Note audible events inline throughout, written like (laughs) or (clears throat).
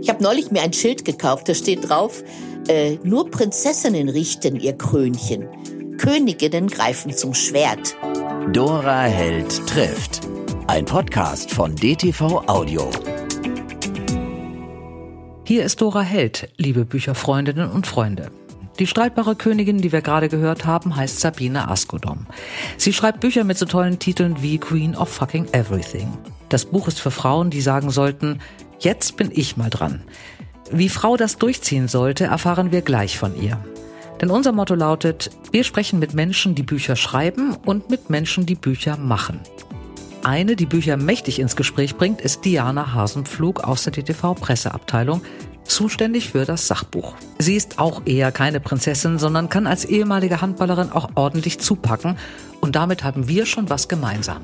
Ich habe neulich mir ein Schild gekauft, da steht drauf, äh, nur Prinzessinnen richten ihr Krönchen. Königinnen greifen zum Schwert. Dora Held trifft. Ein Podcast von DTV Audio. Hier ist Dora Held, liebe Bücherfreundinnen und Freunde. Die streitbare Königin, die wir gerade gehört haben, heißt Sabine Askodom. Sie schreibt Bücher mit so tollen Titeln wie Queen of Fucking Everything. Das Buch ist für Frauen, die sagen sollten, jetzt bin ich mal dran. Wie Frau das durchziehen sollte, erfahren wir gleich von ihr. Denn unser Motto lautet, wir sprechen mit Menschen, die Bücher schreiben und mit Menschen, die Bücher machen. Eine, die Bücher mächtig ins Gespräch bringt, ist Diana Hasenpflug aus der DTV Presseabteilung, zuständig für das Sachbuch. Sie ist auch eher keine Prinzessin, sondern kann als ehemalige Handballerin auch ordentlich zupacken. Und damit haben wir schon was gemeinsam.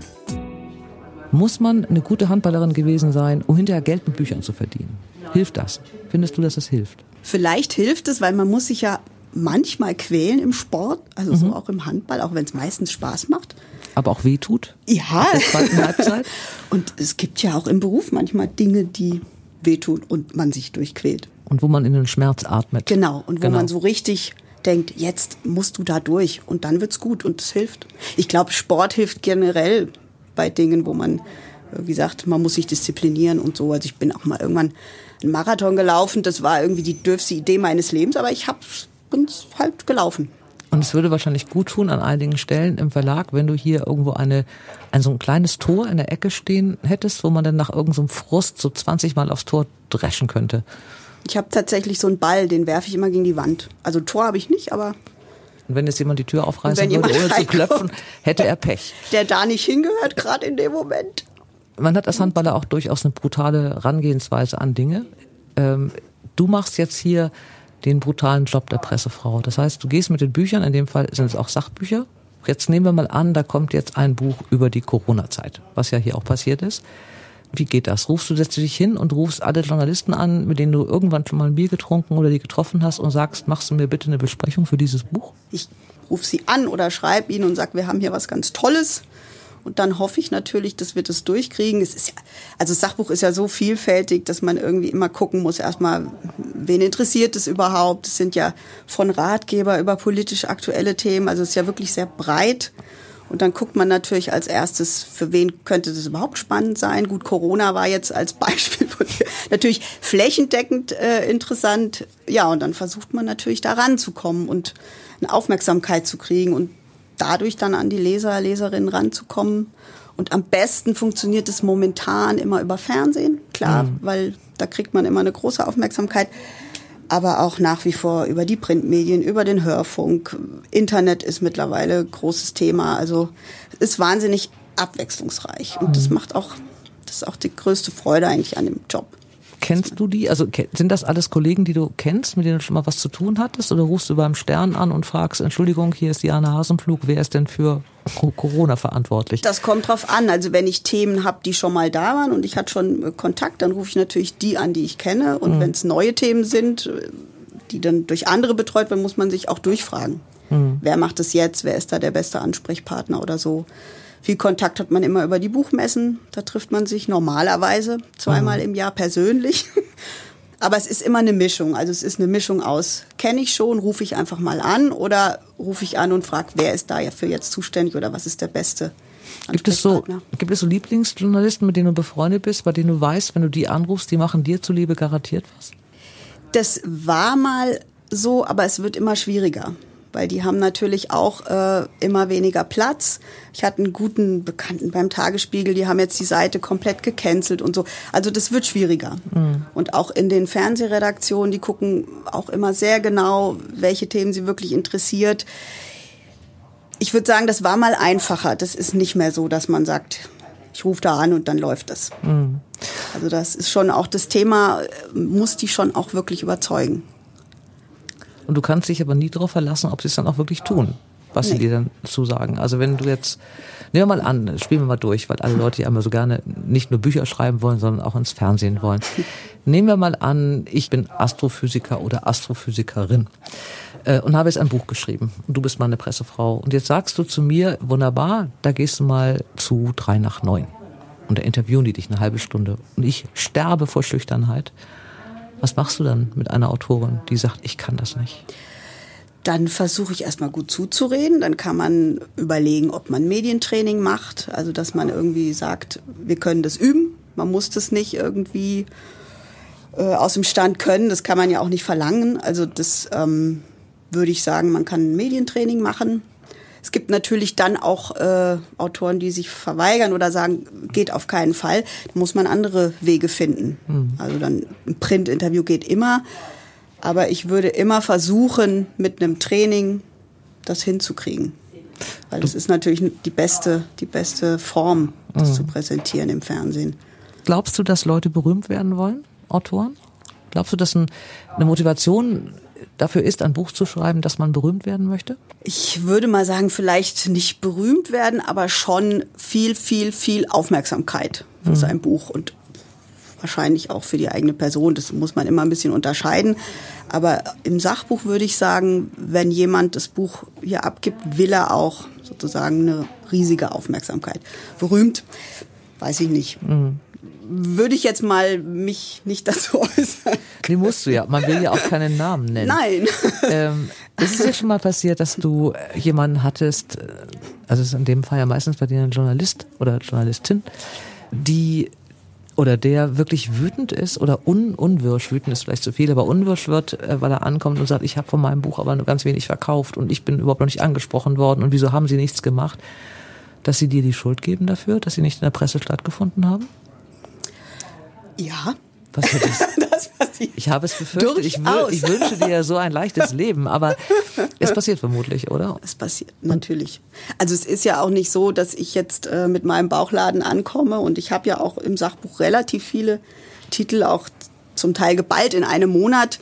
Muss man eine gute Handballerin gewesen sein, um hinterher Geld mit Büchern zu verdienen? Hilft das? Findest du, dass es hilft? Vielleicht hilft es, weil man muss sich ja manchmal quälen im Sport, also mhm. so auch im Handball, auch wenn es meistens Spaß macht. Aber auch weh tut? Ja. (laughs) und es gibt ja auch im Beruf manchmal Dinge, die wehtun und man sich durchquält. Und wo man in den Schmerz atmet. Genau, und wo genau. man so richtig denkt, jetzt musst du da durch und dann wird's gut und es hilft. Ich glaube, Sport hilft generell bei Dingen, wo man, wie gesagt, man muss sich disziplinieren und so. Also ich bin auch mal irgendwann einen Marathon gelaufen, das war irgendwie die dürfste Idee meines Lebens, aber ich hab's, bin's halt gelaufen. Und es würde wahrscheinlich gut tun an einigen Stellen im Verlag, wenn du hier irgendwo eine, ein so ein kleines Tor in der Ecke stehen hättest, wo man dann nach irgendeinem so Frust so 20 Mal aufs Tor dreschen könnte. Ich habe tatsächlich so einen Ball, den werfe ich immer gegen die Wand. Also Tor habe ich nicht, aber und wenn jetzt jemand die Tür aufreißen würde, ohne zu klopfen, hätte er Pech. Der da nicht hingehört, gerade in dem Moment. Man hat als Handballer auch durchaus eine brutale Herangehensweise an Dinge. Ähm, du machst jetzt hier den brutalen Job der Pressefrau. Das heißt, du gehst mit den Büchern, in dem Fall sind es auch Sachbücher. Jetzt nehmen wir mal an, da kommt jetzt ein Buch über die Corona-Zeit, was ja hier auch passiert ist. Wie geht das? Rufst du, setzt du dich hin und rufst alle Journalisten an, mit denen du irgendwann schon mal ein Bier getrunken oder die getroffen hast und sagst, machst du mir bitte eine Besprechung für dieses Buch? Ich rufe sie an oder schreibe ihnen und sage, wir haben hier was ganz Tolles. Und dann hoffe ich natürlich, dass wir das durchkriegen. Es ist ja, also das Sachbuch ist ja so vielfältig, dass man irgendwie immer gucken muss, erstmal, wen interessiert es überhaupt? Es sind ja von Ratgeber über politisch aktuelle Themen, also es ist ja wirklich sehr breit. Und dann guckt man natürlich als erstes, für wen könnte das überhaupt spannend sein. Gut, Corona war jetzt als Beispiel (laughs) natürlich flächendeckend äh, interessant. Ja, und dann versucht man natürlich da ranzukommen und eine Aufmerksamkeit zu kriegen. Und dadurch dann an die Leser, Leserinnen ranzukommen. Und am besten funktioniert es momentan immer über Fernsehen, klar, mhm. weil da kriegt man immer eine große Aufmerksamkeit. Aber auch nach wie vor über die Printmedien, über den Hörfunk. Internet ist mittlerweile großes Thema. Also ist wahnsinnig abwechslungsreich. Und das mhm. macht auch, das ist auch die größte Freude eigentlich an dem Job. Kennst du die? Also sind das alles Kollegen, die du kennst, mit denen du schon mal was zu tun hattest? Oder rufst du beim Stern an und fragst, Entschuldigung, hier ist Diana Hasenflug, wer ist denn für Corona verantwortlich? Das kommt drauf an. Also wenn ich Themen habe, die schon mal da waren und ich hatte schon äh, Kontakt, dann rufe ich natürlich die an, die ich kenne. Und mhm. wenn es neue Themen sind, äh, die dann durch andere betreut werden, muss man sich auch durchfragen. Mhm. Wer macht es jetzt? Wer ist da der beste Ansprechpartner oder so? Viel Kontakt hat man immer über die Buchmessen. Da trifft man sich normalerweise zweimal mhm. im Jahr persönlich. (laughs) Aber es ist immer eine Mischung. Also es ist eine Mischung aus, kenne ich schon, rufe ich einfach mal an oder rufe ich an und frage, wer ist da ja für jetzt zuständig oder was ist der beste. Gibt es, so, gibt es so Lieblingsjournalisten, mit denen du befreundet bist, bei denen du weißt, wenn du die anrufst, die machen dir zuliebe garantiert was? Das war mal so, aber es wird immer schwieriger weil die haben natürlich auch äh, immer weniger Platz. Ich hatte einen guten Bekannten beim Tagesspiegel, die haben jetzt die Seite komplett gecancelt und so. Also das wird schwieriger. Mhm. Und auch in den Fernsehredaktionen, die gucken auch immer sehr genau, welche Themen sie wirklich interessiert. Ich würde sagen, das war mal einfacher. Das ist nicht mehr so, dass man sagt, ich rufe da an und dann läuft es. Mhm. Also das ist schon auch das Thema, muss die schon auch wirklich überzeugen. Und du kannst dich aber nie darauf verlassen, ob sie es dann auch wirklich tun, was nee. sie dir dann zusagen. Also wenn du jetzt, nehmen wir mal an, spielen wir mal durch, weil alle Leute ja immer so gerne nicht nur Bücher schreiben wollen, sondern auch ins Fernsehen wollen. Nehmen wir mal an, ich bin Astrophysiker oder Astrophysikerin äh, und habe jetzt ein Buch geschrieben. Und du bist mal eine Pressefrau. Und jetzt sagst du zu mir, wunderbar, da gehst du mal zu drei nach neun. und da interviewen die dich eine halbe Stunde und ich sterbe vor Schüchternheit. Was machst du dann mit einer Autorin, die sagt, ich kann das nicht? Dann versuche ich erstmal gut zuzureden. Dann kann man überlegen, ob man Medientraining macht. Also, dass man irgendwie sagt, wir können das üben. Man muss das nicht irgendwie äh, aus dem Stand können. Das kann man ja auch nicht verlangen. Also, das ähm, würde ich sagen, man kann Medientraining machen. Es gibt natürlich dann auch äh, Autoren, die sich verweigern oder sagen, geht auf keinen Fall. Da muss man andere Wege finden. Mhm. Also dann ein Print-Interview geht immer. Aber ich würde immer versuchen, mit einem Training das hinzukriegen. Weil das ist natürlich die beste, die beste Form, das mhm. zu präsentieren im Fernsehen. Glaubst du, dass Leute berühmt werden wollen, Autoren? Glaubst du, dass ein, eine Motivation dafür ist, ein Buch zu schreiben, dass man berühmt werden möchte? Ich würde mal sagen, vielleicht nicht berühmt werden, aber schon viel, viel, viel Aufmerksamkeit für mhm. sein Buch und wahrscheinlich auch für die eigene Person. Das muss man immer ein bisschen unterscheiden. Aber im Sachbuch würde ich sagen, wenn jemand das Buch hier abgibt, will er auch sozusagen eine riesige Aufmerksamkeit. Berühmt, weiß ich nicht. Mhm würde ich jetzt mal mich nicht dazu (laughs) äußern. Die musst du ja. Man will ja auch keinen Namen nennen. Nein. (laughs) Ähm, ist es dir schon mal passiert, dass du jemanden hattest, äh, also ist in dem Fall ja meistens bei dir ein Journalist oder Journalistin, die oder der wirklich wütend ist oder un, unwirsch, wütend ist vielleicht zu viel, aber unwirsch wird, äh, weil er ankommt und sagt, ich habe von meinem Buch aber nur ganz wenig verkauft und ich bin überhaupt noch nicht angesprochen worden und wieso haben sie nichts gemacht, dass sie dir die Schuld geben dafür, dass sie nicht in der Presse stattgefunden haben? Ja. Was wird das? (laughs) das passiert. Ich habe es befürchtet. Ich, ich, wünsche dir so ein leichtes (laughs) Leben, aber es passiert vermutlich, oder? Es passiert, natürlich. Also es ist ja auch nicht so, dass ich jetzt äh, mit meinem Bauchladen ankomme und ich habe ja auch im Sachbuch relativ viele Titel, auch zum Teil geballt in einem Monat,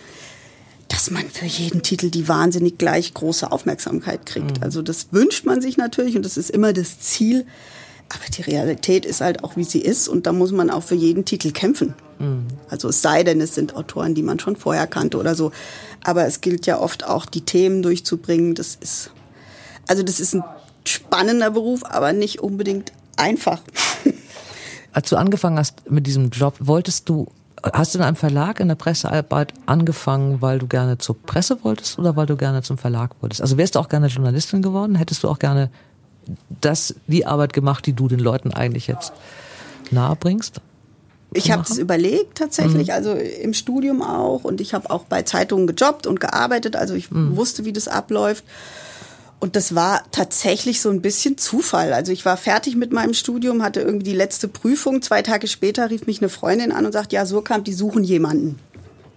dass man für jeden Titel die wahnsinnig gleich große Aufmerksamkeit kriegt. Mhm. Also das wünscht man sich natürlich und das ist immer das Ziel. Aber die Realität ist halt auch, wie sie ist. Und da muss man auch für jeden Titel kämpfen. Mhm. Also es sei denn, es sind Autoren, die man schon vorher kannte oder so. Aber es gilt ja oft auch, die Themen durchzubringen. Das ist, also das ist ein spannender Beruf, aber nicht unbedingt einfach. (laughs) Als du angefangen hast mit diesem Job, wolltest du, hast du in einem Verlag in der Pressearbeit angefangen, weil du gerne zur Presse wolltest oder weil du gerne zum Verlag wolltest? Also wärst du auch gerne Journalistin geworden? Hättest du auch gerne das, die Arbeit gemacht, die du den Leuten eigentlich jetzt nahe bringst? Ich habe es überlegt tatsächlich, mhm. also im Studium auch und ich habe auch bei Zeitungen gejobbt und gearbeitet, also ich mhm. wusste, wie das abläuft. Und das war tatsächlich so ein bisschen Zufall. Also ich war fertig mit meinem Studium, hatte irgendwie die letzte Prüfung. Zwei Tage später rief mich eine Freundin an und sagt, ja, so kam, die suchen jemanden.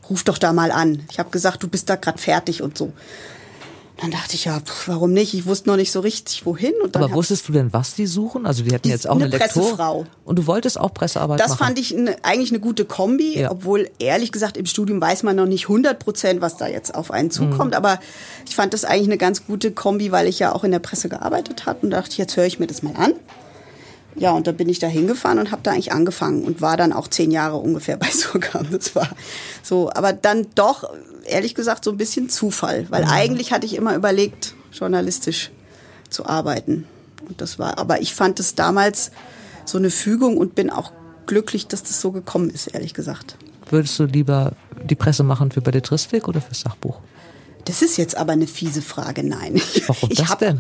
Ruf doch da mal an. Ich habe gesagt, du bist da gerade fertig und so. Dann dachte ich ja, pff, warum nicht? Ich wusste noch nicht so richtig, wohin. Aber wusstest du denn, was die suchen? Also die hätten die, jetzt auch eine, eine Lektorin. Und du wolltest auch Pressearbeit das machen? Das fand ich eine, eigentlich eine gute Kombi, ja. obwohl ehrlich gesagt im Studium weiß man noch nicht 100 Prozent, was da jetzt auf einen zukommt. Mhm. Aber ich fand das eigentlich eine ganz gute Kombi, weil ich ja auch in der Presse gearbeitet habe und dachte, jetzt höre ich mir das mal an. Ja, und da bin ich da hingefahren und habe da eigentlich angefangen und war dann auch zehn Jahre ungefähr bei (laughs) Surkam. Das war so, aber dann doch ehrlich gesagt so ein bisschen Zufall, weil mhm. eigentlich hatte ich immer überlegt, journalistisch zu arbeiten. Und das war, aber ich fand es damals so eine Fügung und bin auch glücklich, dass das so gekommen ist, ehrlich gesagt. Würdest du lieber die Presse machen für Belletristik oder fürs Sachbuch? Das ist jetzt aber eine fiese Frage, nein. Warum ich das hab, denn?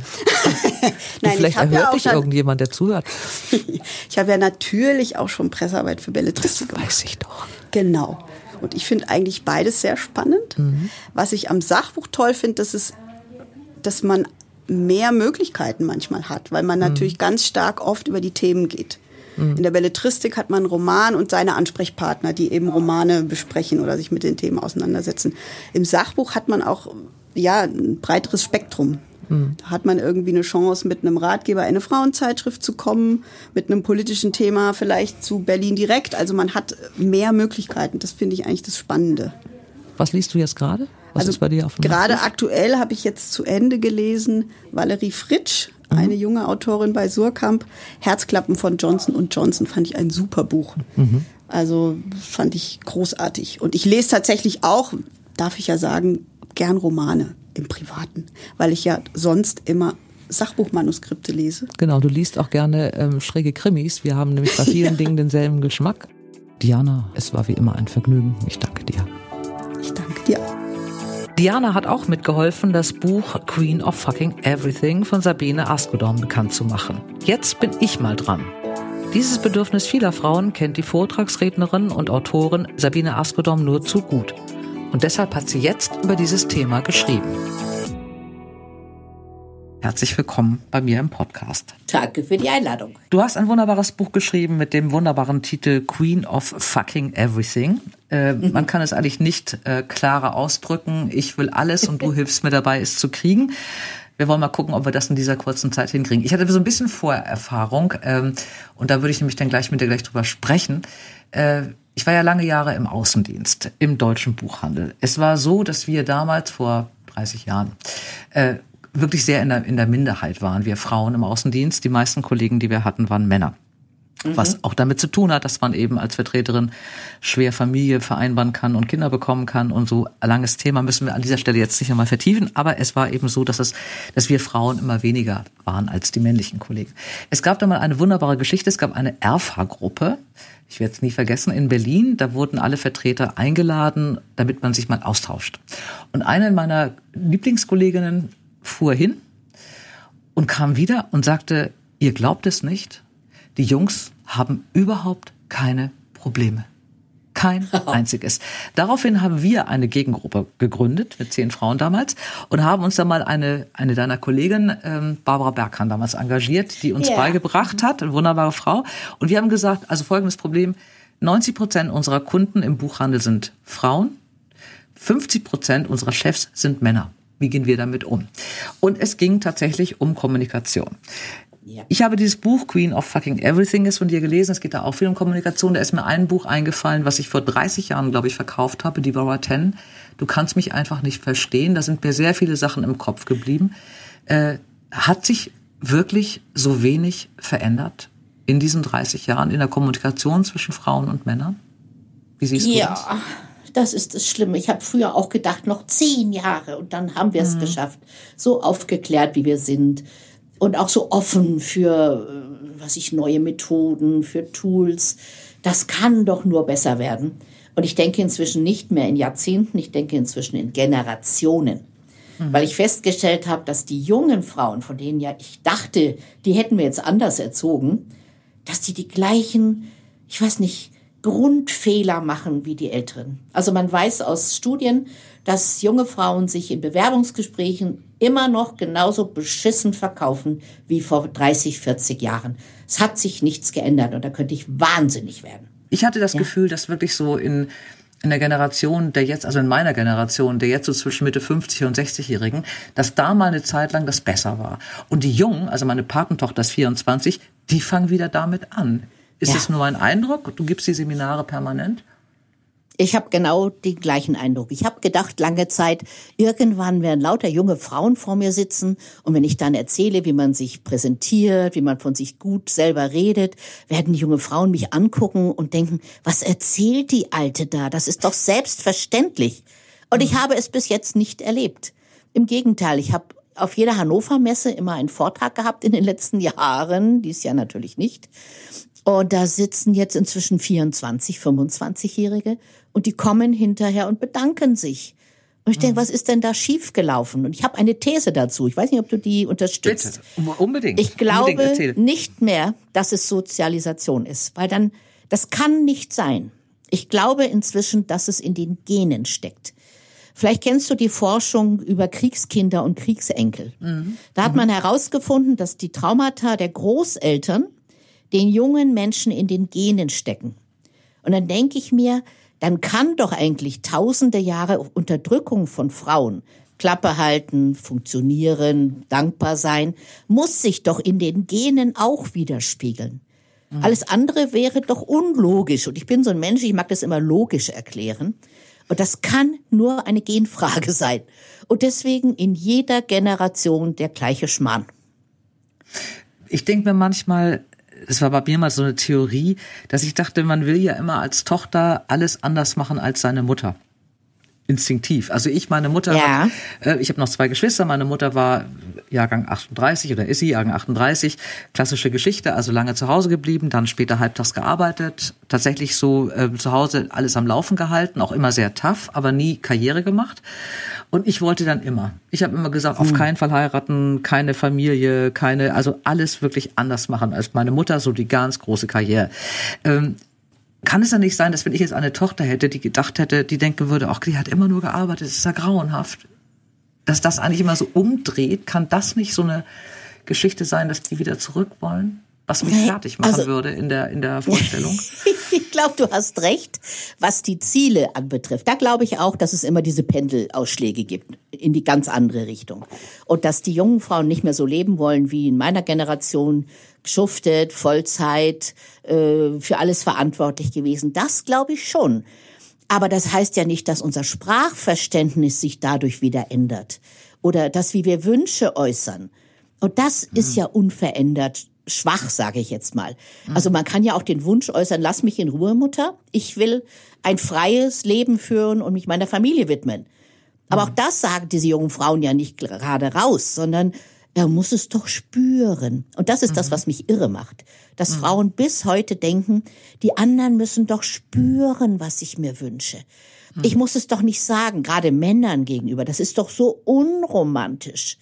(laughs) Nein, vielleicht erhört ja dich irgendjemand, der zuhört. (laughs) ich habe ja natürlich auch schon Pressearbeit für Belletristik gemacht. Das weiß ich doch. Genau. Und ich finde eigentlich beides sehr spannend. Mhm. Was ich am Sachbuch toll finde, dass es, dass man mehr Möglichkeiten manchmal hat, weil man mhm. natürlich ganz stark oft über die Themen geht. Mhm. In der Belletristik hat man einen Roman und seine Ansprechpartner, die eben Romane besprechen oder sich mit den Themen auseinandersetzen. Im Sachbuch hat man auch ja ein breiteres Spektrum. Mhm. Da hat man irgendwie eine Chance, mit einem Ratgeber eine Frauenzeitschrift zu kommen, mit einem politischen Thema vielleicht zu Berlin direkt. Also man hat mehr Möglichkeiten. Das finde ich eigentlich das Spannende. Was liest du jetzt gerade? Was also ist bei dir auf dem Gerade Nachricht? aktuell habe ich jetzt zu Ende gelesen Valerie Fritsch, mhm. eine junge Autorin bei Surkamp. Herzklappen von Johnson und Johnson fand ich ein super Buch. Mhm. Also fand ich großartig. Und ich lese tatsächlich auch, darf ich ja sagen, gern Romane im Privaten, weil ich ja sonst immer Sachbuchmanuskripte lese. Genau, du liest auch gerne ähm, schräge Krimis. Wir haben nämlich bei (laughs) vielen ja. Dingen denselben Geschmack. Diana, es war wie immer ein Vergnügen. Ich danke dir. Ich danke dir. Diana hat auch mitgeholfen, das Buch Queen of Fucking Everything von Sabine Askodom bekannt zu machen. Jetzt bin ich mal dran. Dieses Bedürfnis vieler Frauen kennt die Vortragsrednerin und Autorin Sabine Askodom nur zu gut. Und deshalb hat sie jetzt über dieses Thema geschrieben. Herzlich willkommen bei mir im Podcast. Danke für die Einladung. Du hast ein wunderbares Buch geschrieben mit dem wunderbaren Titel Queen of Fucking Everything. Äh, mhm. (laughs) Man kann es eigentlich nicht äh, klarer ausdrücken. Ich will alles und du (laughs) hilfst mir dabei, es zu kriegen. Wir wollen mal gucken, ob wir das in dieser kurzen Zeit hinkriegen. Ich hatte so ein bisschen Vorerfahrung ähm, und da würde ich nämlich dann gleich mit dir gleich drüber sprechen. Äh, ich war ja lange Jahre im Außendienst, im deutschen Buchhandel. Es war so, dass wir damals vor 30 Jahren äh, wirklich sehr in der, in der Minderheit waren, wir Frauen im Außendienst. Die meisten Kollegen, die wir hatten, waren Männer. Mhm. Was auch damit zu tun hat, dass man eben als Vertreterin schwer Familie vereinbaren kann und Kinder bekommen kann und so. Langes Thema müssen wir an dieser Stelle jetzt nicht nochmal vertiefen, aber es war eben so, dass es, dass wir Frauen immer weniger waren als die männlichen Kollegen. Es gab da mal eine wunderbare Geschichte. Es gab eine Erfa-Gruppe. Ich werde es nie vergessen, in Berlin, da wurden alle Vertreter eingeladen, damit man sich mal austauscht. Und eine meiner Lieblingskolleginnen fuhr hin und kam wieder und sagte, ihr glaubt es nicht, die Jungs haben überhaupt keine Probleme. Kein (laughs) einziges. Daraufhin haben wir eine Gegengruppe gegründet mit zehn Frauen damals und haben uns da mal eine, eine deiner Kolleginnen, ähm, Barbara Berghahn, damals engagiert, die uns yeah. beigebracht hat, eine wunderbare Frau. Und wir haben gesagt, also folgendes Problem, 90 Prozent unserer Kunden im Buchhandel sind Frauen, 50 Prozent unserer Chefs sind Männer. Wie gehen wir damit um? Und es ging tatsächlich um Kommunikation. Ja. Ich habe dieses Buch Queen of Fucking Everything ist von dir gelesen. Es geht da auch viel um Kommunikation. Da ist mir ein Buch eingefallen, was ich vor 30 Jahren, glaube ich, verkauft habe, Deborah 10. Du kannst mich einfach nicht verstehen. Da sind mir sehr viele Sachen im Kopf geblieben. Äh, hat sich wirklich so wenig verändert in diesen 30 Jahren in der Kommunikation zwischen Frauen und Männern? Wie siehst du ja. das? Das ist das Schlimme. Ich habe früher auch gedacht, noch zehn Jahre und dann haben wir es mhm. geschafft. So aufgeklärt, wie wir sind und auch so offen für, äh, was ich, neue Methoden, für Tools. Das kann doch nur besser werden. Und ich denke inzwischen nicht mehr in Jahrzehnten, ich denke inzwischen in Generationen. Mhm. Weil ich festgestellt habe, dass die jungen Frauen, von denen ja ich dachte, die hätten wir jetzt anders erzogen, dass die die gleichen, ich weiß nicht, Grundfehler machen wie die Älteren. Also man weiß aus Studien, dass junge Frauen sich in Bewerbungsgesprächen immer noch genauso beschissen verkaufen wie vor 30, 40 Jahren. Es hat sich nichts geändert und da könnte ich wahnsinnig werden. Ich hatte das ja. Gefühl, dass wirklich so in in der Generation der jetzt, also in meiner Generation, der jetzt so zwischen Mitte 50 und 60-Jährigen, dass da mal eine Zeit lang das besser war. Und die Jungen, also meine Patentochter ist 24, die fangen wieder damit an. Ist ja. es nur ein Eindruck? Du gibst die Seminare permanent? Ich habe genau den gleichen Eindruck. Ich habe gedacht lange Zeit, irgendwann werden lauter junge Frauen vor mir sitzen und wenn ich dann erzähle, wie man sich präsentiert, wie man von sich gut selber redet, werden die junge Frauen mich angucken und denken, was erzählt die Alte da? Das ist doch selbstverständlich. Und ich habe es bis jetzt nicht erlebt. Im Gegenteil, ich habe auf jeder Hannover Messe immer einen Vortrag gehabt in den letzten Jahren, dies Jahr natürlich nicht. Und da sitzen jetzt inzwischen 24, 25-Jährige und die kommen hinterher und bedanken sich. Und ich denke, mhm. was ist denn da schiefgelaufen? Und ich habe eine These dazu. Ich weiß nicht, ob du die unterstützt. Bitte, unbedingt. Ich glaube unbedingt nicht mehr, dass es Sozialisation ist, weil dann, das kann nicht sein. Ich glaube inzwischen, dass es in den Genen steckt. Vielleicht kennst du die Forschung über Kriegskinder und Kriegsenkel. Mhm. Da hat man mhm. herausgefunden, dass die Traumata der Großeltern den jungen Menschen in den Genen stecken. Und dann denke ich mir, dann kann doch eigentlich tausende Jahre Unterdrückung von Frauen, Klappe halten, funktionieren, dankbar sein, muss sich doch in den Genen auch widerspiegeln. Mhm. Alles andere wäre doch unlogisch. Und ich bin so ein Mensch, ich mag das immer logisch erklären. Und das kann nur eine Genfrage (laughs) sein. Und deswegen in jeder Generation der gleiche Schmarrn. Ich denke mir manchmal, es war bei mir mal so eine Theorie, dass ich dachte, man will ja immer als Tochter alles anders machen als seine Mutter. Instinktiv. Also ich, meine Mutter, ja. hat, äh, ich habe noch zwei Geschwister, meine Mutter war Jahrgang 38 oder ist sie Jahrgang 38, klassische Geschichte, also lange zu Hause geblieben, dann später halbtags gearbeitet, tatsächlich so äh, zu Hause alles am Laufen gehalten, auch immer sehr tough, aber nie Karriere gemacht. Und ich wollte dann immer. Ich habe immer gesagt, auf hm. keinen Fall heiraten, keine Familie, keine, also alles wirklich anders machen als meine Mutter, so die ganz große Karriere. Ähm, kann es ja nicht sein, dass wenn ich jetzt eine Tochter hätte, die gedacht hätte, die denken würde, ach, die hat immer nur gearbeitet, das ist ja grauenhaft dass das eigentlich immer so umdreht, kann das nicht so eine Geschichte sein, dass die wieder zurück wollen? Was mich fertig machen also, würde in der, in der (laughs) Vorstellung. ich glaube, du hast recht, was die Ziele anbetrifft. Da glaube ich auch, dass es immer diese Pendelausschläge gibt in die ganz andere Richtung. Und dass die jungen Frauen nicht mehr so leben wollen wie in meiner Generation, geschuftet, Vollzeit, äh, für alles verantwortlich gewesen. Das glaube ich schon. Aber das heißt ja nicht, dass unser Sprachverständnis sich dadurch wieder ändert oder dass wie wir Wünsche äußern. Und das mhm. ist ja unverändert schwach, sage ich jetzt mal. Mhm. Also man kann ja auch den Wunsch äußern, lass mich in Ruhe, Mutter. Ich will ein freies Leben führen und mich meiner Familie widmen. Aber mhm. auch das sagen diese jungen Frauen ja nicht gerade raus, sondern er muss es doch spüren. Und das ist mhm. das, was mich irre macht. Dass mhm. Frauen bis heute denken, die anderen müssen doch spüren, was ich mir wünsche. Mhm. Ich muss es doch nicht sagen, gerade Männern gegenüber. Das ist doch so unromantisch.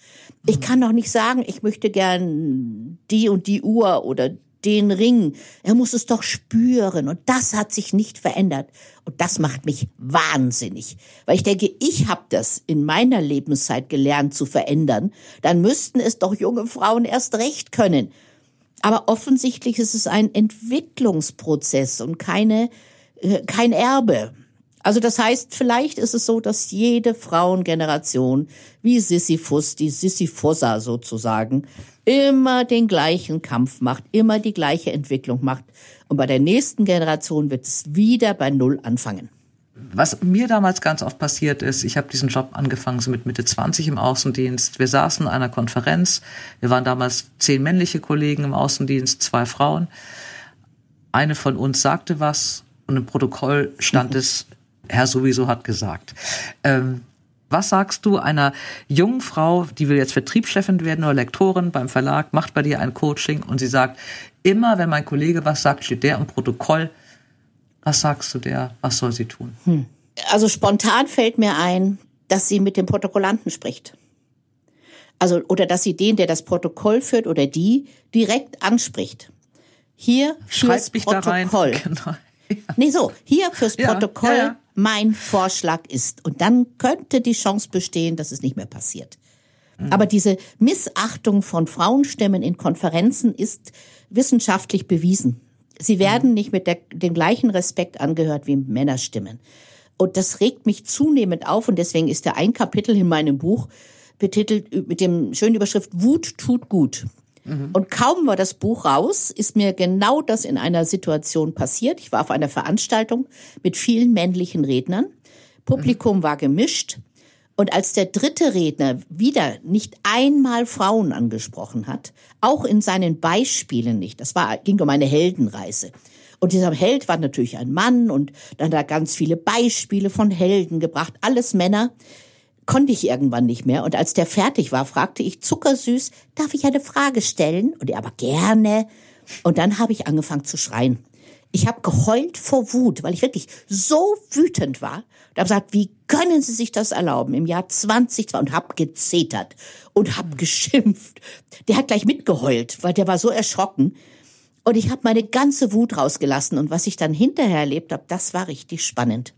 Ich mhm. kann doch nicht sagen, ich möchte gern die und die Uhr oder den Ring. Er muss es doch spüren. Und das hat sich nicht verändert. Und das macht mich wahnsinnig. Weil ich denke, ich habe das in meiner Lebenszeit gelernt zu verändern. Dann müssten es doch junge Frauen erst recht können. Aber offensichtlich ist es ein Entwicklungsprozess und keine, äh, kein Erbe. Also das heißt, vielleicht ist es so, dass jede Frauengeneration wie Sisyphus, die Sisyphosa sozusagen, immer den gleichen Kampf macht, immer die gleiche Entwicklung macht. Und bei der nächsten Generation wird es wieder bei Null anfangen. Was mir damals ganz oft passiert ist, ich habe diesen Job angefangen so mit Mitte 20 im Außendienst. Wir saßen in einer Konferenz. Wir waren damals zehn männliche Kollegen im Außendienst, zwei Frauen. Eine von uns sagte was und im Protokoll stand (laughs) es, Herr sowieso hat gesagt. Ähm, was sagst du einer jungen Frau, die will jetzt Vertriebschefin werden oder Lektorin beim Verlag, macht bei dir ein Coaching und sie sagt, immer wenn mein Kollege was sagt, steht der im Protokoll. Was sagst du der? Was soll sie tun? Hm. Also spontan fällt mir ein, dass sie mit dem Protokollanten spricht. Also, oder dass sie den, der das Protokoll führt oder die, direkt anspricht. Hier fürs Schreib mich Protokoll. Da rein. (laughs) Genau. Nee, so, hier fürs Protokoll ja, ja, mein Vorschlag ist. Und dann könnte die Chance bestehen, dass es nicht mehr passiert. Mhm. Aber diese Missachtung von Frauenstimmen in Konferenzen ist wissenschaftlich bewiesen. Sie werden mhm. nicht mit der, dem gleichen Respekt angehört wie Männerstimmen. Und das regt mich zunehmend auf und deswegen ist da ein Kapitel in meinem Buch betitelt mit dem schönen Überschrift Wut tut gut. Mhm. Und kaum war das Buch raus, ist mir genau das in einer Situation passiert. Ich war auf einer Veranstaltung mit vielen männlichen Rednern. Publikum mhm. war gemischt. Und als der dritte Redner wieder nicht einmal Frauen angesprochen hat, auch in seinen Beispielen nicht, das war, ging um eine Heldenreise. Und dieser Held war natürlich ein Mann und dann da ganz viele Beispiele von Helden gebracht, alles Männer konnte ich irgendwann nicht mehr. Und als der fertig war, fragte ich zuckersüß, darf ich eine Frage stellen? Und er aber gerne. Und dann habe ich angefangen zu schreien. Ich habe geheult vor Wut, weil ich wirklich so wütend war. Und habe gesagt, wie können Sie sich das erlauben im Jahr 2020 und habe gezetert und habe geschimpft. Der hat gleich mitgeheult, weil der war so erschrocken. Und ich habe meine ganze Wut rausgelassen. Und was ich dann hinterher erlebt habe, das war richtig spannend.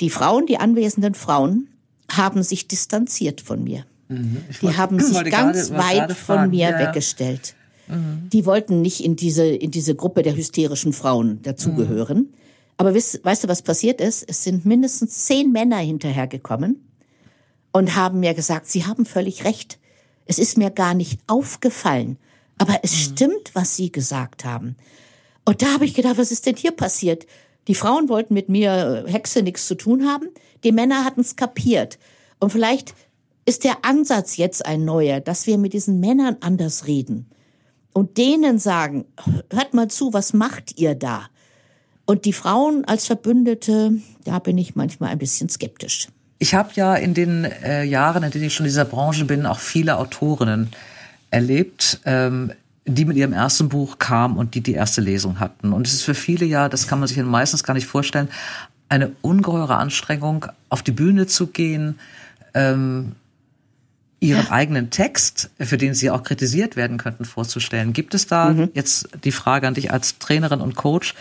Die Frauen, die anwesenden Frauen, haben sich distanziert von mir. Mhm. Die haben (clears throat) sich ganz gerade, weit von mir ja, weggestellt. Mhm. Die wollten nicht in diese, in diese Gruppe der hysterischen Frauen dazugehören. Mhm. Aber weißt, weißt du, was passiert ist? Es sind mindestens zehn Männer hinterhergekommen und haben mir gesagt, sie haben völlig recht. Es ist mir gar nicht aufgefallen. Aber es mhm. stimmt, was sie gesagt haben. Und da habe ich gedacht, was ist denn hier passiert? Die Frauen wollten mit mir äh, Hexe nichts zu tun haben. Die Männer hatten es kapiert. Und vielleicht ist der Ansatz jetzt ein neuer, dass wir mit diesen Männern anders reden und denen sagen, hört mal zu, was macht ihr da? Und die Frauen als Verbündete, da bin ich manchmal ein bisschen skeptisch. Ich habe ja in den äh, Jahren, in denen ich schon in dieser Branche bin, auch viele Autorinnen erlebt, ähm, die mit ihrem ersten Buch kamen und die die erste Lesung hatten. Und es ist für viele ja, das kann man sich meistens gar nicht vorstellen, eine ungeheure Anstrengung, auf die Bühne zu gehen, ähm, ihren ja. eigenen Text, für den sie auch kritisiert werden könnten, vorzustellen. Gibt es da mhm. jetzt die Frage an dich als Trainerin und Coach?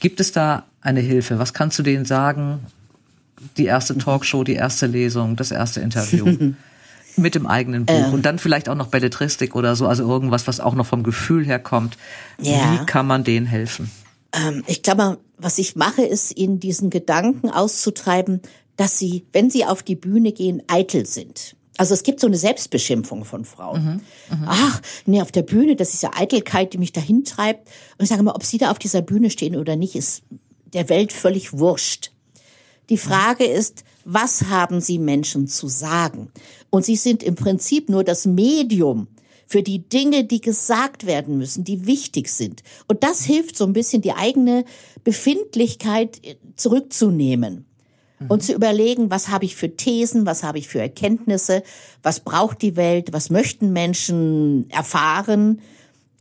Gibt es da eine Hilfe? Was kannst du denen sagen? Die erste Talkshow, die erste Lesung, das erste Interview (laughs) mit dem eigenen Buch ähm. und dann vielleicht auch noch Belletristik oder so, also irgendwas, was auch noch vom Gefühl her kommt. Ja. Wie kann man denen helfen? Ähm, ich glaube, was ich mache, ist ihnen diesen Gedanken auszutreiben, dass sie, wenn sie auf die Bühne gehen, eitel sind. Also es gibt so eine Selbstbeschimpfung von Frauen. Mhm, mh. Ach, nee, auf der Bühne, das ist ja Eitelkeit, die mich dahin treibt. Und ich sage mal, ob sie da auf dieser Bühne stehen oder nicht, ist der Welt völlig wurscht. Die Frage ist, was haben sie Menschen zu sagen? Und sie sind im Prinzip nur das Medium für die Dinge, die gesagt werden müssen, die wichtig sind. Und das hilft so ein bisschen, die eigene Befindlichkeit zurückzunehmen und zu überlegen, was habe ich für Thesen, was habe ich für Erkenntnisse, was braucht die Welt, was möchten Menschen erfahren,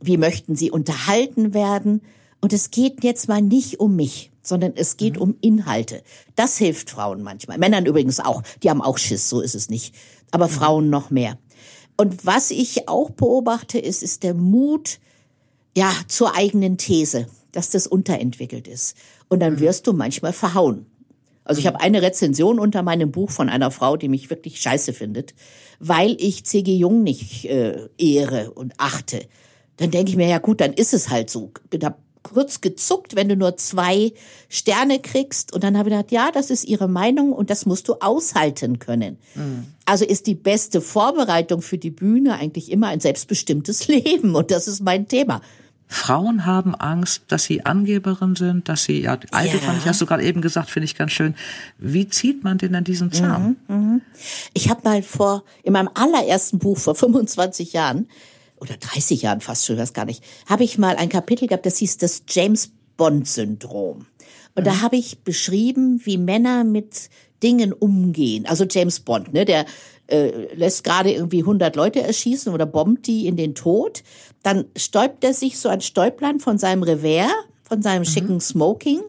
wie möchten sie unterhalten werden. Und es geht jetzt mal nicht um mich, sondern es geht mhm. um Inhalte. Das hilft Frauen manchmal. Männern übrigens auch. Die haben auch Schiss, so ist es nicht. Aber mhm. Frauen noch mehr. Und was ich auch beobachte, ist, ist der Mut, ja, zur eigenen These, dass das unterentwickelt ist. Und dann mhm. wirst du manchmal verhauen. Also ich habe eine Rezension unter meinem Buch von einer Frau, die mich wirklich scheiße findet, weil ich C.G. Jung nicht äh, ehre und achte. Dann denke ich mir, ja gut, dann ist es halt so. Bin hab kurz gezuckt, wenn du nur zwei Sterne kriegst. Und dann habe ich gedacht, ja, das ist ihre Meinung und das musst du aushalten können. Mhm. Also ist die beste Vorbereitung für die Bühne eigentlich immer ein selbstbestimmtes (laughs) Leben. Und das ist mein Thema. Frauen haben Angst, dass sie Angeberin sind, dass sie, ja, alte ja. fand ich, hast du gerade eben gesagt, finde ich ganz schön. Wie zieht man denn an diesen Zahn? Mhm, mh. Ich habe mal vor, in meinem allerersten Buch vor 25 Jahren, oder 30 Jahren fast schon, weiß gar nicht, habe ich mal ein Kapitel gehabt, das hieß das James Bond Syndrom. Und mhm. da habe ich beschrieben, wie Männer mit Dingen umgehen. Also James Bond, ne, der äh, lässt gerade irgendwie 100 Leute erschießen oder bombt die in den Tod. Dann stäubt er sich so ein Stäublein von seinem Revers, von seinem mhm. schicken Smoking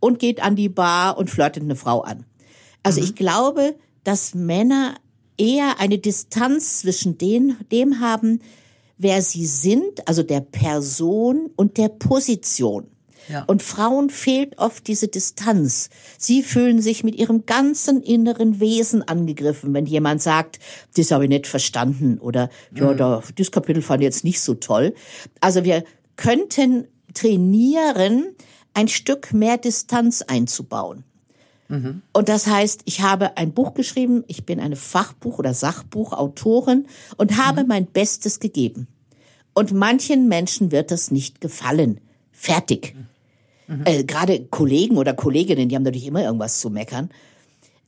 und geht an die Bar und flirtet eine Frau an. Also mhm. ich glaube, dass Männer eher eine Distanz zwischen den, dem haben, wer sie sind, also der Person und der Position. Ja. Und Frauen fehlt oft diese Distanz. Sie fühlen sich mit ihrem ganzen inneren Wesen angegriffen, wenn jemand sagt, das habe ich nicht verstanden oder ja, mhm. da, das Kapitel fand ich jetzt nicht so toll. Also wir könnten trainieren, ein Stück mehr Distanz einzubauen. Mhm. Und das heißt, ich habe ein Buch geschrieben, ich bin eine Fachbuch- oder Sachbuchautorin und habe mhm. mein Bestes gegeben. Und manchen Menschen wird das nicht gefallen. Fertig. Mhm. Mhm. Äh, Gerade Kollegen oder Kolleginnen, die haben natürlich immer irgendwas zu meckern.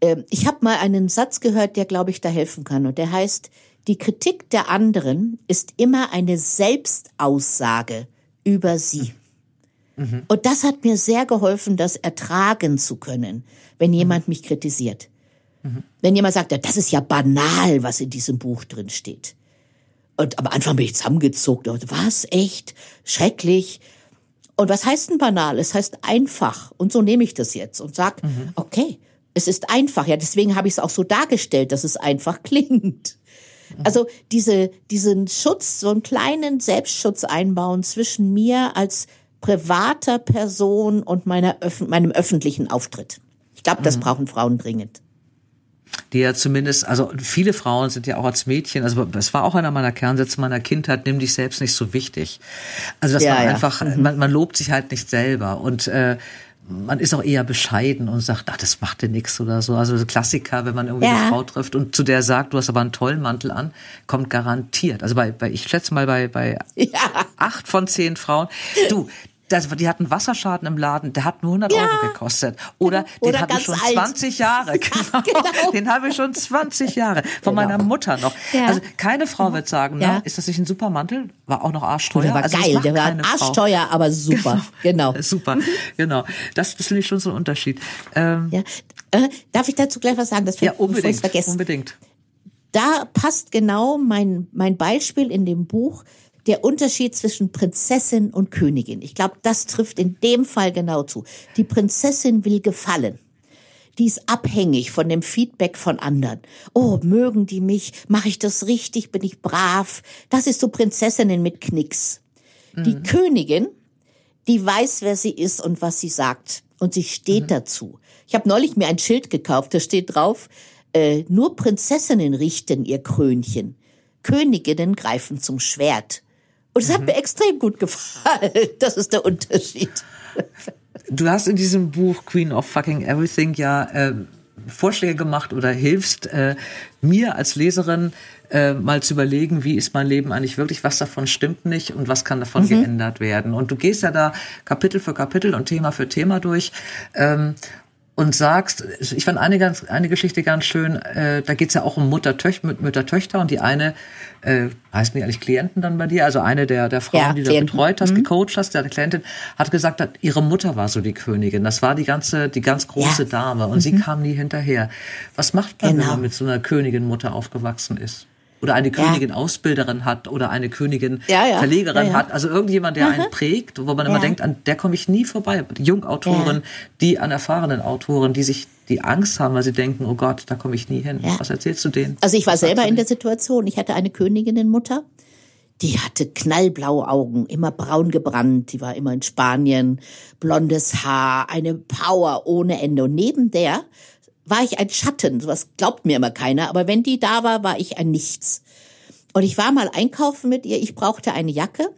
Äh, ich habe mal einen Satz gehört, der, glaube ich, da helfen kann. Und der heißt, die Kritik der anderen ist immer eine Selbstaussage über sie. Mhm. Und das hat mir sehr geholfen, das ertragen zu können, wenn jemand mhm. mich kritisiert. Mhm. Wenn jemand sagt, das ist ja banal, was in diesem Buch drin steht. Und am Anfang bin ich zusammengezuckt. Was? Echt? Schrecklich. Und was heißt denn banal? Es heißt einfach. Und so nehme ich das jetzt und sag, mhm. okay, es ist einfach. Ja, deswegen habe ich es auch so dargestellt, dass es einfach (laughs) klingt. Mhm. Also diese, diesen Schutz, so einen kleinen Selbstschutz einbauen zwischen mir als privater Person und meiner, meinem öffentlichen Auftritt. Ich glaube, das mhm. brauchen Frauen dringend die ja zumindest, also viele Frauen sind ja auch als Mädchen, also das war auch einer meiner Kernsätze meiner Kindheit, nimm dich selbst nicht so wichtig. Also dass ja, man ja. einfach, mhm. man, man lobt sich halt nicht selber und äh, man ist auch eher bescheiden und sagt, ach, das macht dir nichts oder so. Also Klassiker, wenn man irgendwie ja. eine Frau trifft und zu der sagt, du hast aber einen tollen Mantel an, kommt garantiert. Also bei, bei ich schätze mal bei, bei (laughs) ja. acht von zehn Frauen. Du, Das, die hatten Wasserschaden im Laden, der hat nur 100 ja. Euro gekostet. Oder, Oder den habe ich schon alt. 20 Jahre. (laughs) Genau. genau. Den habe ich schon 20 Jahre. Von genau. meiner Mutter noch. Ja. Also keine Frau wird sagen, ja. na, ist das nicht ein super Mantel? War auch noch arschteuer. Der war also, geil, der war arschteuer, Frau. aber (laughs) super. Genau. genau. (laughs) Super, genau. Das, das finde ich schon so ein Unterschied. Ähm, ja. Äh, darf ich dazu gleich was sagen? Das ja, unbedingt. Vergessen. Unbedingt. Da passt genau mein, mein Beispiel in dem Buch der Unterschied zwischen Prinzessin und Königin. Ich glaube, das trifft in dem Fall genau zu. Die Prinzessin will gefallen. Die ist abhängig von dem Feedback von anderen. Oh, mögen die mich? Mache ich das richtig? Bin ich brav? Das ist so Prinzessinnen mit Knicks. Mhm. Die Königin, die weiß, wer sie ist und was sie sagt. Und sie steht mhm. dazu. Ich habe neulich mir ein Schild gekauft, da steht drauf, äh, nur Prinzessinnen richten ihr Krönchen. Königinnen greifen zum Schwert. Und es mhm. hat mir extrem gut gefallen. Das ist der Unterschied. Du hast in diesem Buch Queen of Fucking Everything ja äh, Vorschläge gemacht oder hilfst äh, mir als Leserin äh, mal zu überlegen, wie ist mein Leben eigentlich wirklich, was davon stimmt nicht und was kann davon mhm. geändert werden. Und du gehst ja da Kapitel für Kapitel und Thema für Thema durch. Ähm, und sagst, ich fand eine, ganz, eine Geschichte ganz schön, äh, da geht's ja auch um Mutter, Töch, Mütter, Töchter und die eine, äh, heißen die eigentlich Klienten dann bei dir? Also eine der, der Frauen, ja, die du betreut hast, mhm. gecoacht hast, der Klientin, hat gesagt, hat, ihre Mutter war so die Königin. Das war die ganze, die ganz große ja. Dame und mhm. sie kam nie hinterher. Was macht man, genau. wenn man mit so einer Königin-Mutter aufgewachsen ist? Oder eine Königin ja. Ausbilderin hat oder eine Königin ja, ja. Verlegerin hat. Also irgendjemand, der mhm. einen prägt, wo man immer denkt, an der komme ich nie vorbei. Jungautoren, die an erfahrenen Autoren, die sich die Angst haben, weil sie denken, oh Gott, da komme ich nie hin. Was erzählst du denen? Also ich war selber in der Situation. Ich hatte eine Königinnenmutter. Die hatte knallblaue Augen, immer braun gebrannt. Die war immer in Spanien, blondes Haar, eine Power ohne Ende. Und neben der war ich ein Schatten. Sowas glaubt mir immer keiner. Aber wenn die da war, war ich ein Nichts. Und ich war mal einkaufen mit ihr. Ich brauchte eine Jacke.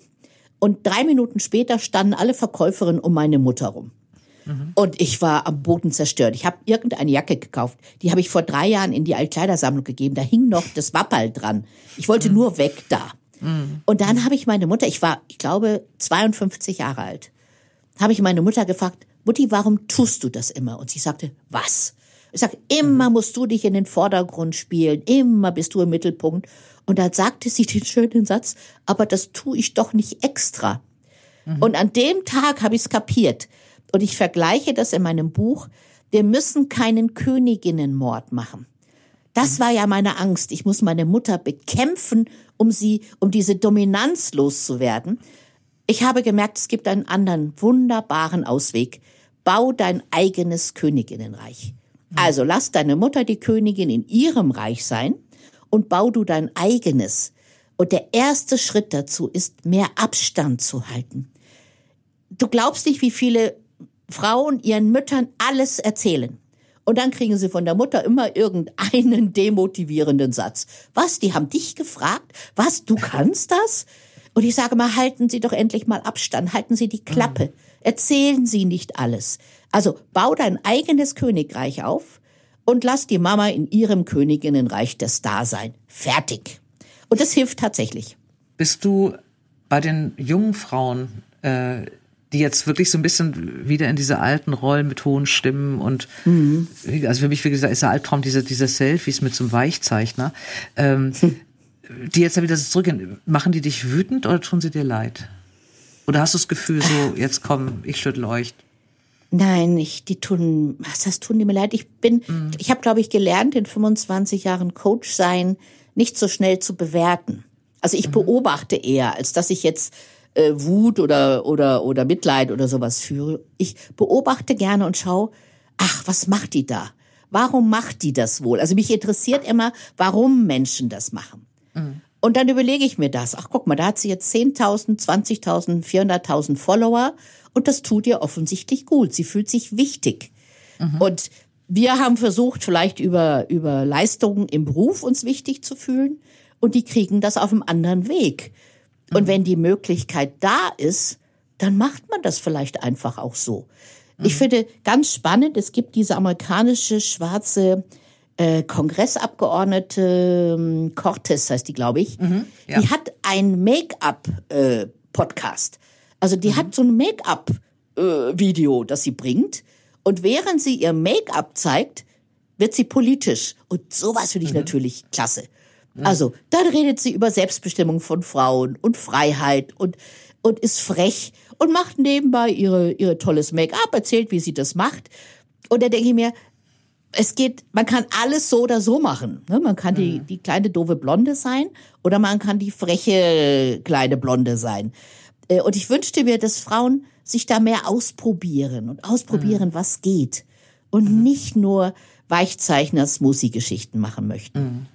Und drei Minuten später standen alle Verkäuferinnen um meine Mutter rum. Mhm. Und ich war am Boden zerstört. Ich habe irgendeine Jacke gekauft. Die habe ich vor drei Jahren in die Altkleidersammlung gegeben. Da hing noch das Wappal dran. Ich wollte mhm. nur weg da. Mhm. Und dann habe ich meine Mutter, ich war, ich glaube, 52 Jahre alt, habe ich meine Mutter gefragt, Mutti, warum tust du das immer? Und sie sagte, was? Ich sag, immer mhm. musst du dich in den Vordergrund spielen, immer bist du im Mittelpunkt. Und dann sagte sie den schönen Satz, aber das tue ich doch nicht extra. Mhm. Und an dem Tag habe ich es kapiert. Und ich vergleiche das in meinem Buch. Wir müssen keinen Königinnenmord machen. Das mhm. war ja meine Angst. Ich muss meine Mutter bekämpfen, um sie, um diese Dominanz loszuwerden. Ich habe gemerkt, es gibt einen anderen wunderbaren Ausweg. Bau dein eigenes Königinnenreich. Also lass deine Mutter die Königin in ihrem Reich sein und bau du dein eigenes. Und der erste Schritt dazu ist, mehr Abstand zu halten. Du glaubst nicht, wie viele Frauen ihren Müttern alles erzählen. Und dann kriegen sie von der Mutter immer irgendeinen demotivierenden Satz. Was? Die haben dich gefragt? Was? Du kannst das? Und ich sage mal, halten Sie doch endlich mal Abstand, halten Sie die Klappe, mhm. Erzählen Sie nicht alles. Also bau dein eigenes Königreich auf und lass die Mama in ihrem Königinnenreich der Star sein. Fertig. Und das hilft tatsächlich. Bist du bei den jungen Frauen, äh, die jetzt wirklich so ein bisschen wieder in diese alten Rollen mit hohen Stimmen und mhm. also für mich, wie gesagt, ist der Albtraum diese, diese Selfies mit so einem Weichzeichner. Ähm, hm. (laughs) Die jetzt wieder zurückgehen, machen die dich wütend oder tun sie dir leid? Oder hast du das Gefühl so, jetzt komm, ich schüttel euch, Nein, ich, die tun, was das tun die mir leid. Ich bin, mhm. ich habe, glaube ich, gelernt, in 25 Jahren Coach sein, nicht so schnell zu bewerten. Also ich mhm. beobachte eher, als dass ich jetzt äh, Wut oder oder oder Mitleid oder sowas führe. Ich beobachte gerne und schaue, ach, was macht die da? Warum macht die das wohl? Also mich interessiert immer, warum Menschen das machen. Mhm. Und dann überlege ich mir das. Ach, guck mal, da hat sie jetzt 10.000, 20.000, 400.000 Follower und das tut ihr offensichtlich gut. Sie fühlt sich wichtig. Mhm. Und wir haben versucht, vielleicht über, über Leistungen im Beruf uns wichtig zu fühlen und die kriegen das auf einem anderen Weg. Und mhm. wenn die Möglichkeit da ist, dann macht man das vielleicht einfach auch so. Mhm. Ich finde ganz spannend, es gibt diese amerikanische schwarze äh, Kongressabgeordnete ähm, Cortez heißt die, glaube ich. Mhm, ja. Die hat ein Make-up-Podcast. Äh, Also die mhm. hat so ein Make-up-Video, äh, das sie bringt. Und während sie ihr Make-up zeigt, wird sie politisch. Und sowas finde ich mhm. natürlich klasse. Also, dann redet sie über Selbstbestimmung von Frauen und Freiheit und, und ist frech und macht nebenbei ihre, ihre tolles Make-up, erzählt, wie sie das macht. Und da denke ich mir, es geht, man kann alles so oder so machen. Ne? Man kann die, mhm. die kleine doofe Blonde sein oder man kann die freche kleine Blonde sein. Äh, und ich wünschte mir, dass Frauen sich da mehr ausprobieren und ausprobieren, mhm. was geht. Und mhm. nicht nur Weichzeichner-Smoothie-Geschichten machen möchten. Mhm.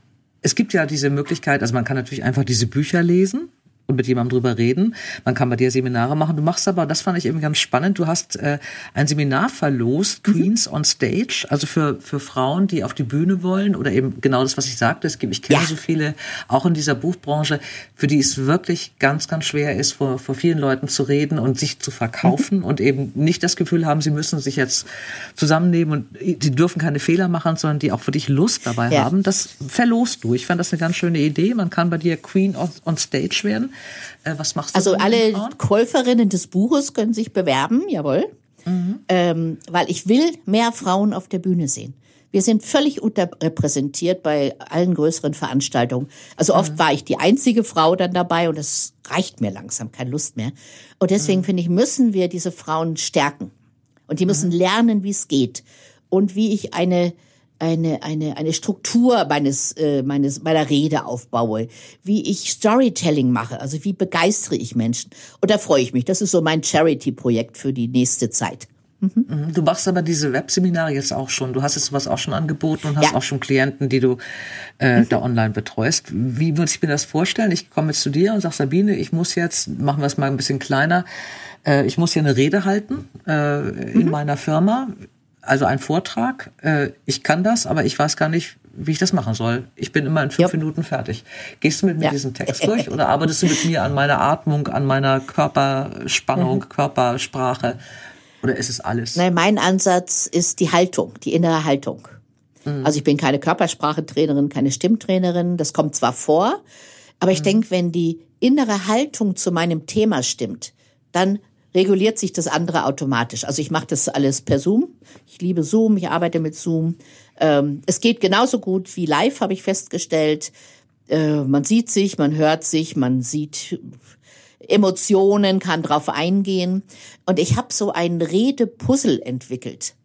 Es gibt ja diese Möglichkeit, also man kann natürlich einfach diese Bücher lesen und mit jemandem drüber reden. Man kann bei dir Seminare machen. Du machst aber, das fand ich eben ganz spannend, du hast äh, ein Seminar verlost, mhm. Queens mhm. on Stage, also für, für Frauen, die auf die Bühne wollen oder eben genau das, was ich sagte. Es gibt, ich kenne ja. so viele, auch in dieser Buchbranche, für die es wirklich ganz, ganz schwer ist, vor, vor vielen Leuten zu reden und sich zu verkaufen mhm. und eben nicht das Gefühl haben, sie müssen sich jetzt zusammennehmen und sie dürfen keine Fehler machen, sondern die auch wirklich Lust dabei ja. haben. Das verlost du. Ich fand das eine ganz schöne Idee. Man kann bei dir Queen on, on Stage werden. Äh, was machst du? Also alle Käuferinnen des Buches können sich bewerben, jawohl. Mhm. Ähm, weil ich will mehr Frauen auf der Bühne sehen. Wir sind völlig unterrepräsentiert bei allen größeren Veranstaltungen. Also oft mhm. war ich die einzige Frau dann dabei und es reicht mir langsam, keine Lust mehr. Und deswegen mhm. finde ich, müssen wir diese Frauen stärken. Und die müssen mhm. lernen, wie es geht. Und wie ich eine eine, eine, eine Struktur meines, äh, meines, meiner Rede aufbaue, wie ich Storytelling mache, also wie begeistere ich Menschen. Und da freue ich mich. Das ist so mein Charity-Projekt für die nächste Zeit. Mhm. Du machst aber diese Webseminare jetzt auch schon. Du hast jetzt sowas auch schon angeboten und hast ja. auch schon Klienten, die du äh, mhm. da online betreust. Wie würde ich mir das vorstellen? Ich komme jetzt zu dir und sag Sabine, ich muss jetzt, machen wir es mal ein bisschen kleiner, äh, ich muss hier eine Rede halten äh, in mhm. meiner Firma also ein Vortrag. Äh, ich kann das, aber ich weiß gar nicht, wie ich das machen soll. Ich bin immer in fünf yep. Minuten fertig. Gehst du mit mir ja. diesen Text durch oder arbeitest du mit mir an meiner Atmung, an meiner Körperspannung, mhm. Körpersprache? Oder ist es alles? Nein, mein Ansatz ist die Haltung, die innere Haltung. Mhm. Also ich bin keine Körpersprachetrainerin, keine Stimmtrainerin. Das kommt zwar vor, aber ich mhm. denke, wenn die innere Haltung zu meinem Thema stimmt, dann reguliert sich das andere automatisch. Also ich mache das alles per Zoom. Ich liebe Zoom, ich arbeite mit Zoom. Ähm, es geht genauso gut wie live, habe ich festgestellt. Äh, man sieht sich, man hört sich, man sieht Emotionen, kann drauf eingehen. Und ich habe so ein Redepuzzle entwickelt.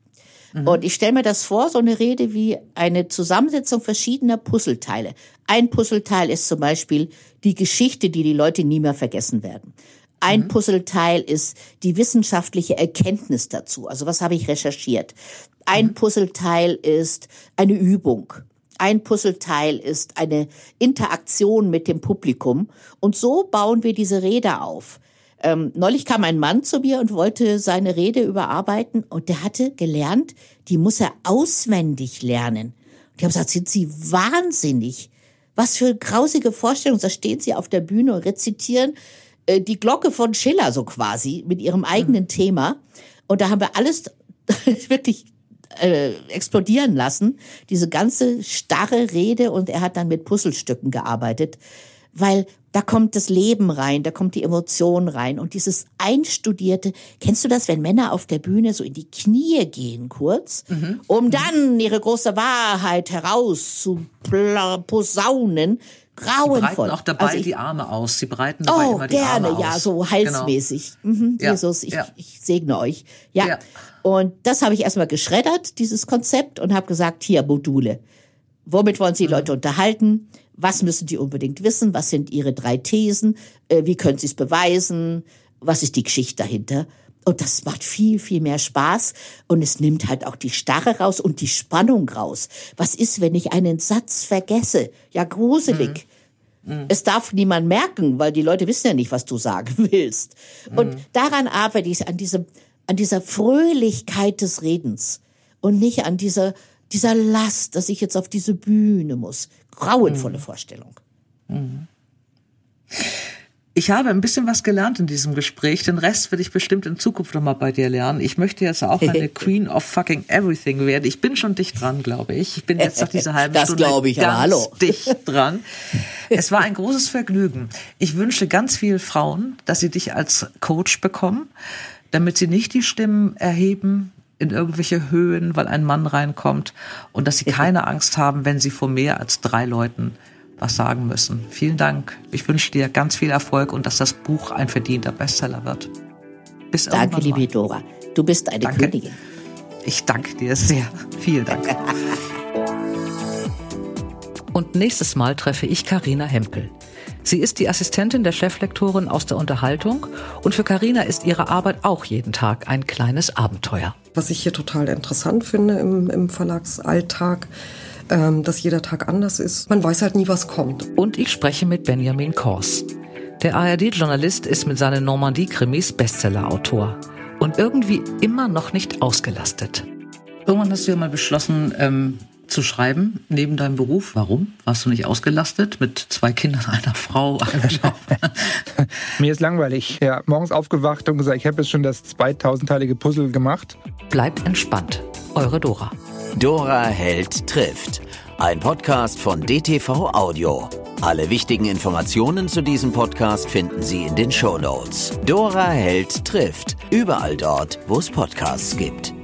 Mhm. Und ich stelle mir das vor, so eine Rede wie eine Zusammensetzung verschiedener Puzzleteile. Ein Puzzleteil ist zum Beispiel die Geschichte, die die Leute nie mehr vergessen werden. Ein mhm. Puzzleteil ist die wissenschaftliche Erkenntnis dazu. Also was habe ich recherchiert? Ein mhm. Puzzleteil ist eine Übung. Ein Puzzleteil ist eine Interaktion mit dem Publikum. Und so bauen wir diese Rede auf. Ähm, neulich kam ein Mann zu mir und wollte seine Rede überarbeiten und der hatte gelernt, die muss er auswendig lernen. Und ich habe gesagt, sind Sie wahnsinnig? Was für grausige Vorstellungen. Da stehen Sie auf der Bühne und rezitieren äh, die Glocke von Schiller so quasi mit ihrem eigenen mhm. Thema. Und da haben wir alles (laughs) wirklich äh, explodieren lassen, diese ganze starre Rede und er hat dann mit Puzzlestücken gearbeitet, weil da kommt das Leben rein, da kommt die Emotion rein und dieses einstudierte, kennst du das, wenn Männer auf der Bühne so in die Knie gehen kurz, mhm. um mhm. dann ihre große Wahrheit heraus zu posaunen, grauenvoll. Sie breiten auch dabei also ich, die Arme aus. Sie breiten dabei oh, immer die gerne, Arme aus. ja, so halsmäßig. Genau. Mhm, ja, Jesus, ich, ja. ich segne euch. Ja. ja. Und das habe ich erstmal geschreddert, dieses Konzept, und habe gesagt, hier Module. Womit wollen Sie die mhm. Leute unterhalten? Was müssen die unbedingt wissen? Was sind Ihre drei Thesen? Äh, wie können Sie es beweisen? Was ist die Geschichte dahinter? Und das macht viel, viel mehr Spaß. Und es nimmt halt auch die Starre raus und die Spannung raus. Was ist, wenn ich einen Satz vergesse? Ja, gruselig. Mhm. Mhm. Es darf niemand merken, weil die Leute wissen ja nicht, was du sagen (laughs) willst. Und mhm. daran arbeite ich, an diesem, an dieser Fröhlichkeit des Redens und nicht an dieser, dieser Last, dass ich jetzt auf diese Bühne muss. Grauenvolle mhm. Vorstellung. Ich habe ein bisschen was gelernt in diesem Gespräch. Den Rest werde ich bestimmt in Zukunft noch mal bei dir lernen. Ich möchte jetzt auch eine (laughs) Queen of fucking everything werden. Ich bin schon dicht dran, glaube ich. Ich bin jetzt nach dieser halben das Stunde ich, ganz hallo. (laughs) dicht dran. Es war ein großes Vergnügen. Ich wünsche ganz vielen Frauen, dass sie dich als Coach bekommen, damit sie nicht die Stimmen erheben, in irgendwelche Höhen, weil ein Mann reinkommt und dass sie keine Angst haben, wenn sie vor mehr als drei Leuten was sagen müssen. Vielen Dank. Ich wünsche dir ganz viel Erfolg und dass das Buch ein verdienter Bestseller wird. Bis Danke, liebe Dora. Du bist eine danke. Königin. Ich danke dir sehr. Vielen Dank. (laughs) Und nächstes Mal treffe ich Karina Hempel. Sie ist die Assistentin der Cheflektorin aus der Unterhaltung und für Karina ist ihre Arbeit auch jeden Tag ein kleines Abenteuer. Was ich hier total interessant finde im, im Verlagsalltag, ähm, dass jeder Tag anders ist. Man weiß halt nie, was kommt. Und ich spreche mit Benjamin Kors. Der ARD-Journalist ist mit seinen Normandie-Krimis Bestseller-Autor und irgendwie immer noch nicht ausgelastet. Irgendwann hast du ja mal beschlossen, ähm, zu schreiben neben deinem Beruf. Warum? Warst du nicht ausgelastet mit zwei Kindern, (laughs) einer Frau, einem Job? (laughs) Mir ist langweilig. Ja, morgens aufgewacht und gesagt, ich habe jetzt schon das 2000-teilige Puzzle gemacht. Bleibt entspannt. Eure Dora. Dora Held trifft. Ein Podcast von DTV Audio. Alle wichtigen Informationen zu diesem Podcast finden Sie in den Show Notes. Dora Held trifft. Überall dort, wo es Podcasts gibt.